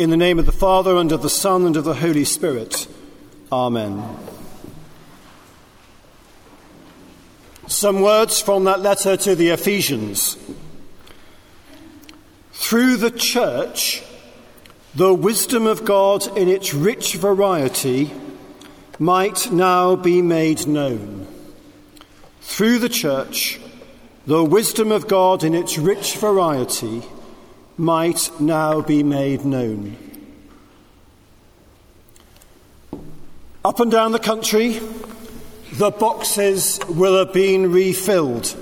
In the name of the Father, and of the Son, and of the Holy Spirit. Amen. Some words from that letter to the Ephesians. Through the church, the wisdom of God in its rich variety might now be made known. Through the church, the wisdom of God in its rich variety might now be made known. Up and down the country, the boxes will have been refilled.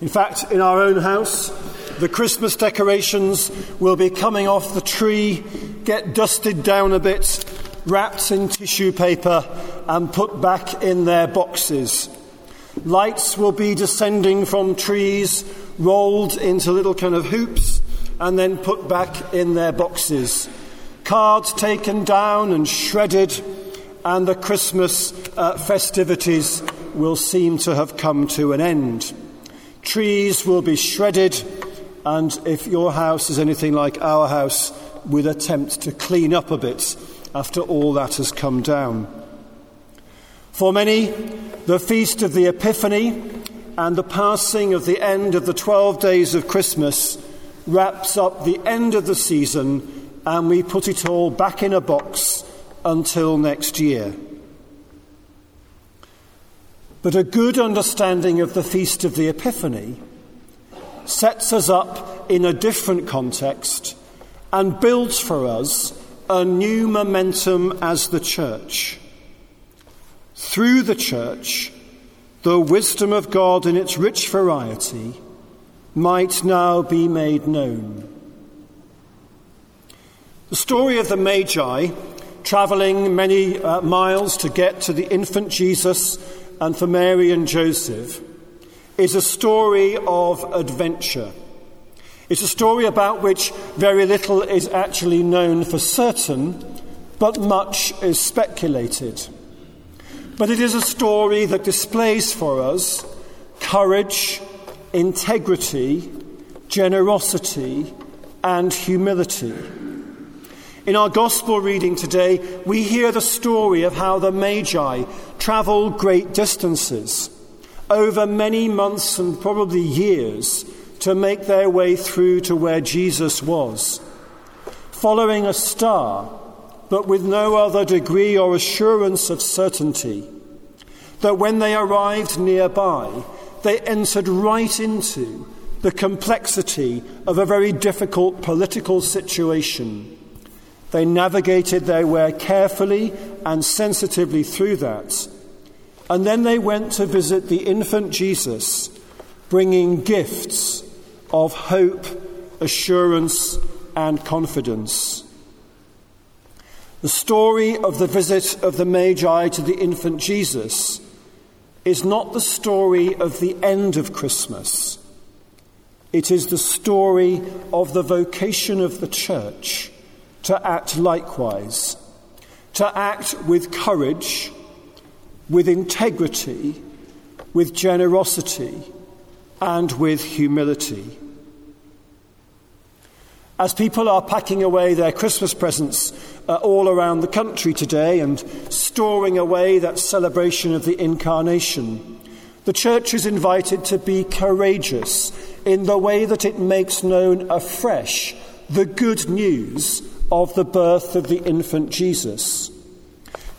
In fact, in our own house, the Christmas decorations will be coming off the tree, get dusted down a bit, wrapped in tissue paper, and put back in their boxes. Lights will be descending from trees, rolled into little kind of hoops, and then put back in their boxes. Cards taken down and shredded, and the Christmas uh, festivities will seem to have come to an end. Trees will be shredded, and if your house is anything like our house, we'll attempt to clean up a bit after all that has come down. For many, the feast of the Epiphany and the passing of the end of the 12 days of Christmas wraps up the end of the season and we put it all back in a box until next year. But a good understanding of the Feast of the Epiphany sets us up in a different context and builds for us a new momentum as the church. Through the church, the wisdom of God in its rich variety might now be made known. The story of the Magi, travelling many uh, miles to get to the infant Jesus and for Mary and Joseph, is a story of adventure. It's a story about which very little is actually known for certain, but much is speculated. But it is a story that displays for us courage, integrity, generosity, and humility. In our gospel reading today, we hear the story of how the Magi travel great distances over many months and probably years to make their way through to where Jesus was, following a star, but with no other degree or assurance of certainty that when they arrived nearby, they entered right into the complexity of a very difficult political situation. They navigated their way carefully and sensitively through that. And then they went to visit the infant Jesus, bringing gifts of hope, assurance, and confidence. The story of the visit of the Magi to the infant Jesus is not the story of the end of Christmas. It is the story of the vocation of the church to act likewise, to act with courage, with integrity, with generosity, and with humility. As people are packing away their Christmas presents uh, all around the country today and storing away that celebration of the Incarnation, the church is invited to be courageous in the way that it makes known afresh the good news of the birth of the infant Jesus.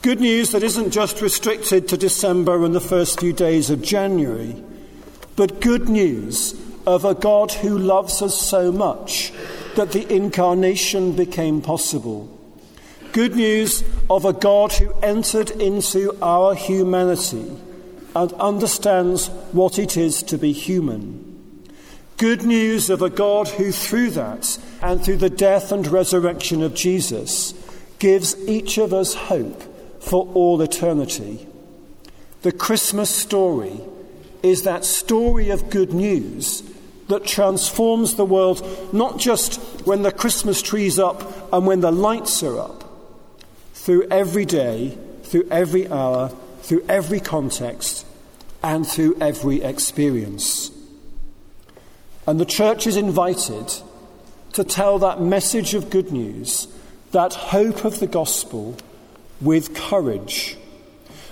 Good news that isn't just restricted to December and the first few days of January, but good news of a God who loves us so much that the incarnation became possible. Good news of a God who entered into our humanity and understands what it is to be human. Good news of a God who, through that and through the death and resurrection of Jesus, gives each of us hope for all eternity. The Christmas story is that story of good news that transforms the world, not just when the Christmas tree's up and when the lights are up, through every day, through every hour, through every context, and through every experience. And the church is invited to tell that message of good news that hope of the gospel with courage.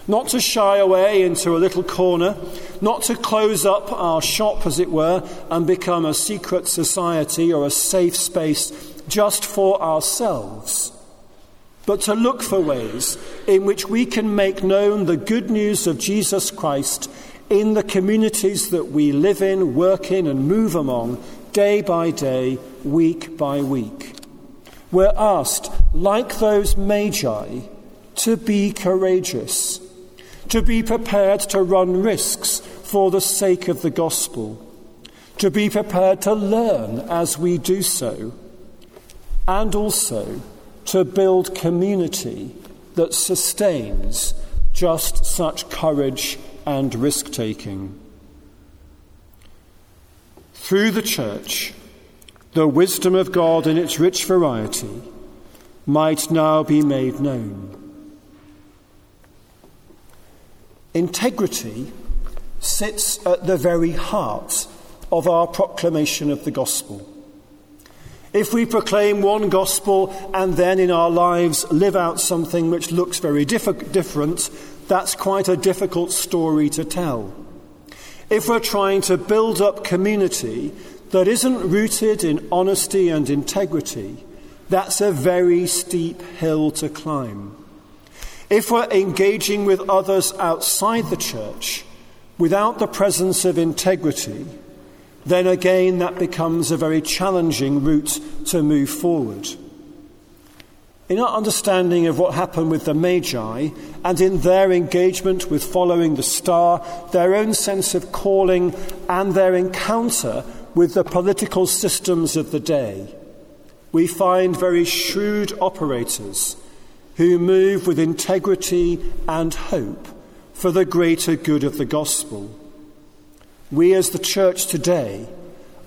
Not to shy away into a little corner, not to close up our shop, as it were, and become a secret society or a safe space just for ourselves, but to look for ways in which we can make known the good news of Jesus Christ in the communities that we live in, work in, and move among day by day, week by week. We're asked, like those magi, to be courageous, to be prepared to run risks for the sake of the gospel, to be prepared to learn as we do so, and also to build community that sustains just such courage and risk taking. Through the church, the wisdom of God in its rich variety might now be made known. Integrity sits at the very heart of our proclamation of the gospel. If we proclaim one gospel and then in our lives live out something which looks very diff- different, that's quite a difficult story to tell. If we're trying to build up community that isn't rooted in honesty and integrity, that's a very steep hill to climb. If we're engaging with others outside the church without the presence of integrity, then again that becomes a very challenging route to move forward. In our understanding of what happened with the Magi and in their engagement with following the star, their own sense of calling, and their encounter with the political systems of the day, we find very shrewd operators who move with integrity and hope for the greater good of the gospel. We, as the church today,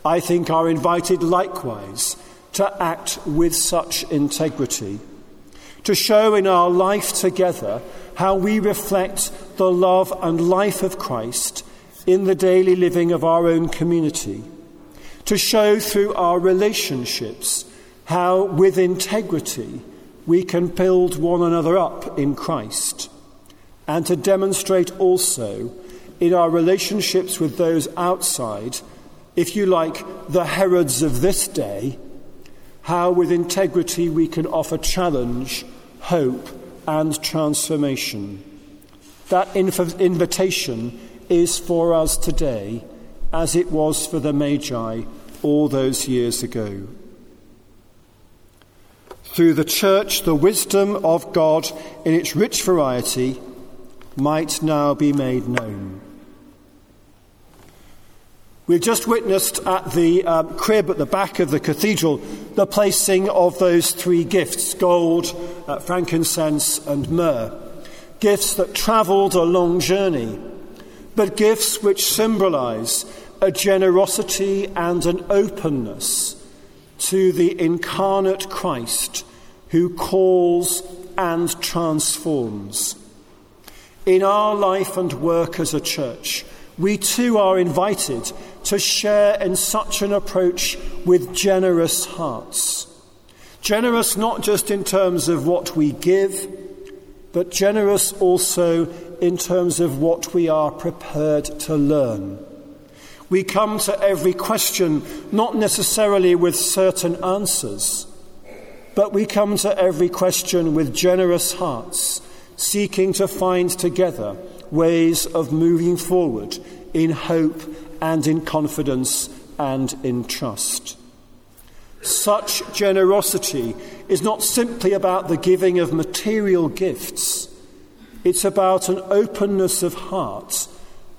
I think, are invited likewise to act with such integrity, to show in our life together how we reflect the love and life of Christ in the daily living of our own community, to show through our relationships how, with integrity, we can build one another up in Christ, and to demonstrate also in our relationships with those outside, if you like, the Herods of this day, how with integrity we can offer challenge, hope, and transformation. That inv- invitation is for us today as it was for the Magi all those years ago. Through the church, the wisdom of God in its rich variety might now be made known. We've just witnessed at the um, crib at the back of the cathedral the placing of those three gifts gold, uh, frankincense, and myrrh. Gifts that travelled a long journey, but gifts which symbolize a generosity and an openness to the incarnate Christ who calls and transforms. In our life and work as a church, we too are invited to share in such an approach with generous hearts. Generous not just in terms of what we give, but generous also in terms of what we are prepared to learn. We come to every question not necessarily with certain answers, but we come to every question with generous hearts, seeking to find together ways of moving forward in hope and in confidence and in trust. Such generosity is not simply about the giving of material gifts, it's about an openness of heart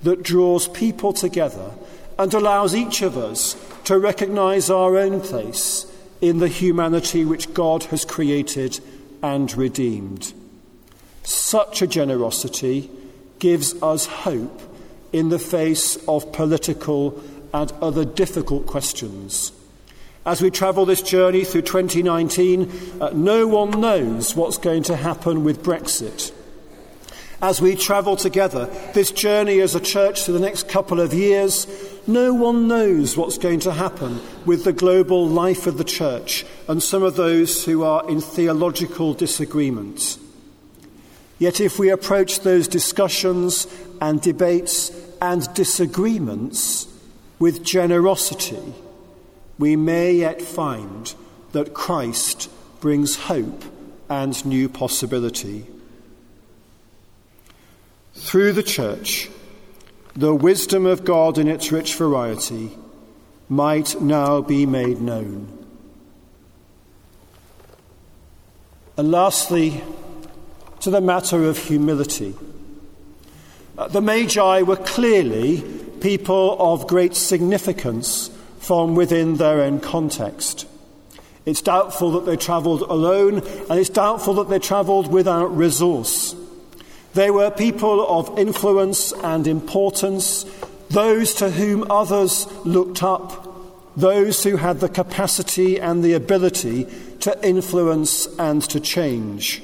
that draws people together and allows each of us to recognize our own place in the humanity which God has created and redeemed. Such a generosity gives us hope in the face of political and other difficult questions. As we travel this journey through 2019, uh, no one knows what's going to happen with Brexit. As we travel together, this journey as a church for the next couple of years, no one knows what's going to happen with the global life of the church and some of those who are in theological disagreements. Yet, if we approach those discussions and debates and disagreements with generosity, we may yet find that Christ brings hope and new possibility. Through the church, the wisdom of God in its rich variety might now be made known. And lastly, to the matter of humility. Uh, the Magi were clearly people of great significance from within their own context. It's doubtful that they travelled alone, and it's doubtful that they travelled without resource. They were people of influence and importance, those to whom others looked up, those who had the capacity and the ability to influence and to change.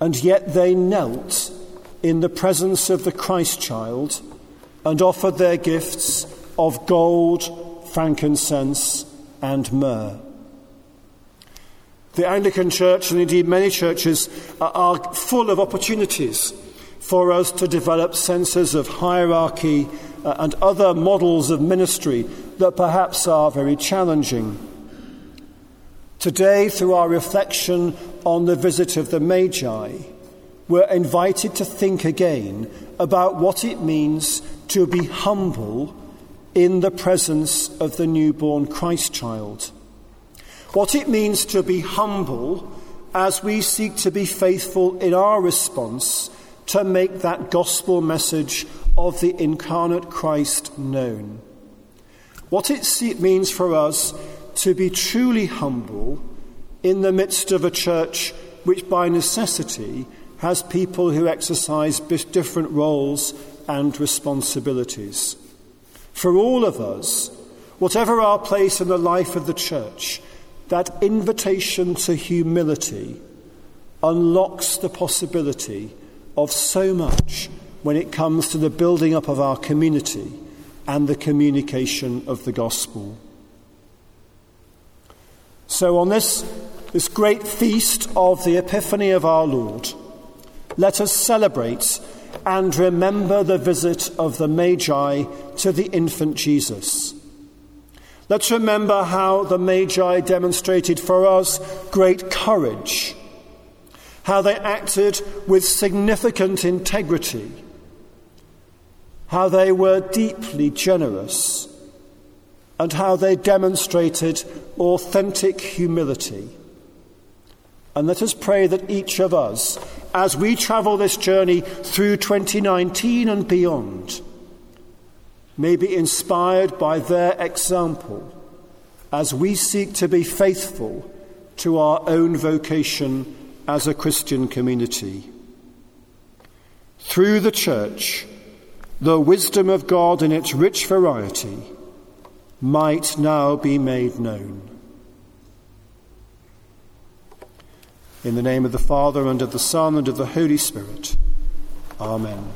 And yet they knelt in the presence of the Christ child and offered their gifts of gold, frankincense, and myrrh. The Anglican Church, and indeed many churches, are full of opportunities for us to develop senses of hierarchy uh, and other models of ministry that perhaps are very challenging. Today, through our reflection on the visit of the Magi, we're invited to think again about what it means to be humble in the presence of the newborn Christ child. What it means to be humble as we seek to be faithful in our response to make that gospel message of the incarnate Christ known. What it means for us to be truly humble in the midst of a church which, by necessity, has people who exercise different roles and responsibilities. For all of us, whatever our place in the life of the church, that invitation to humility unlocks the possibility of so much when it comes to the building up of our community and the communication of the gospel. So, on this, this great feast of the Epiphany of our Lord, let us celebrate and remember the visit of the Magi to the infant Jesus. Let's remember how the Magi demonstrated for us great courage, how they acted with significant integrity, how they were deeply generous, and how they demonstrated authentic humility. And let us pray that each of us as we travel this journey through 2019 and beyond, may be inspired by their example as we seek to be faithful to our own vocation as a Christian community. Through the church, the wisdom of God in its rich variety might now be made known. In the name of the Father, and of the Son, and of the Holy Spirit. Amen.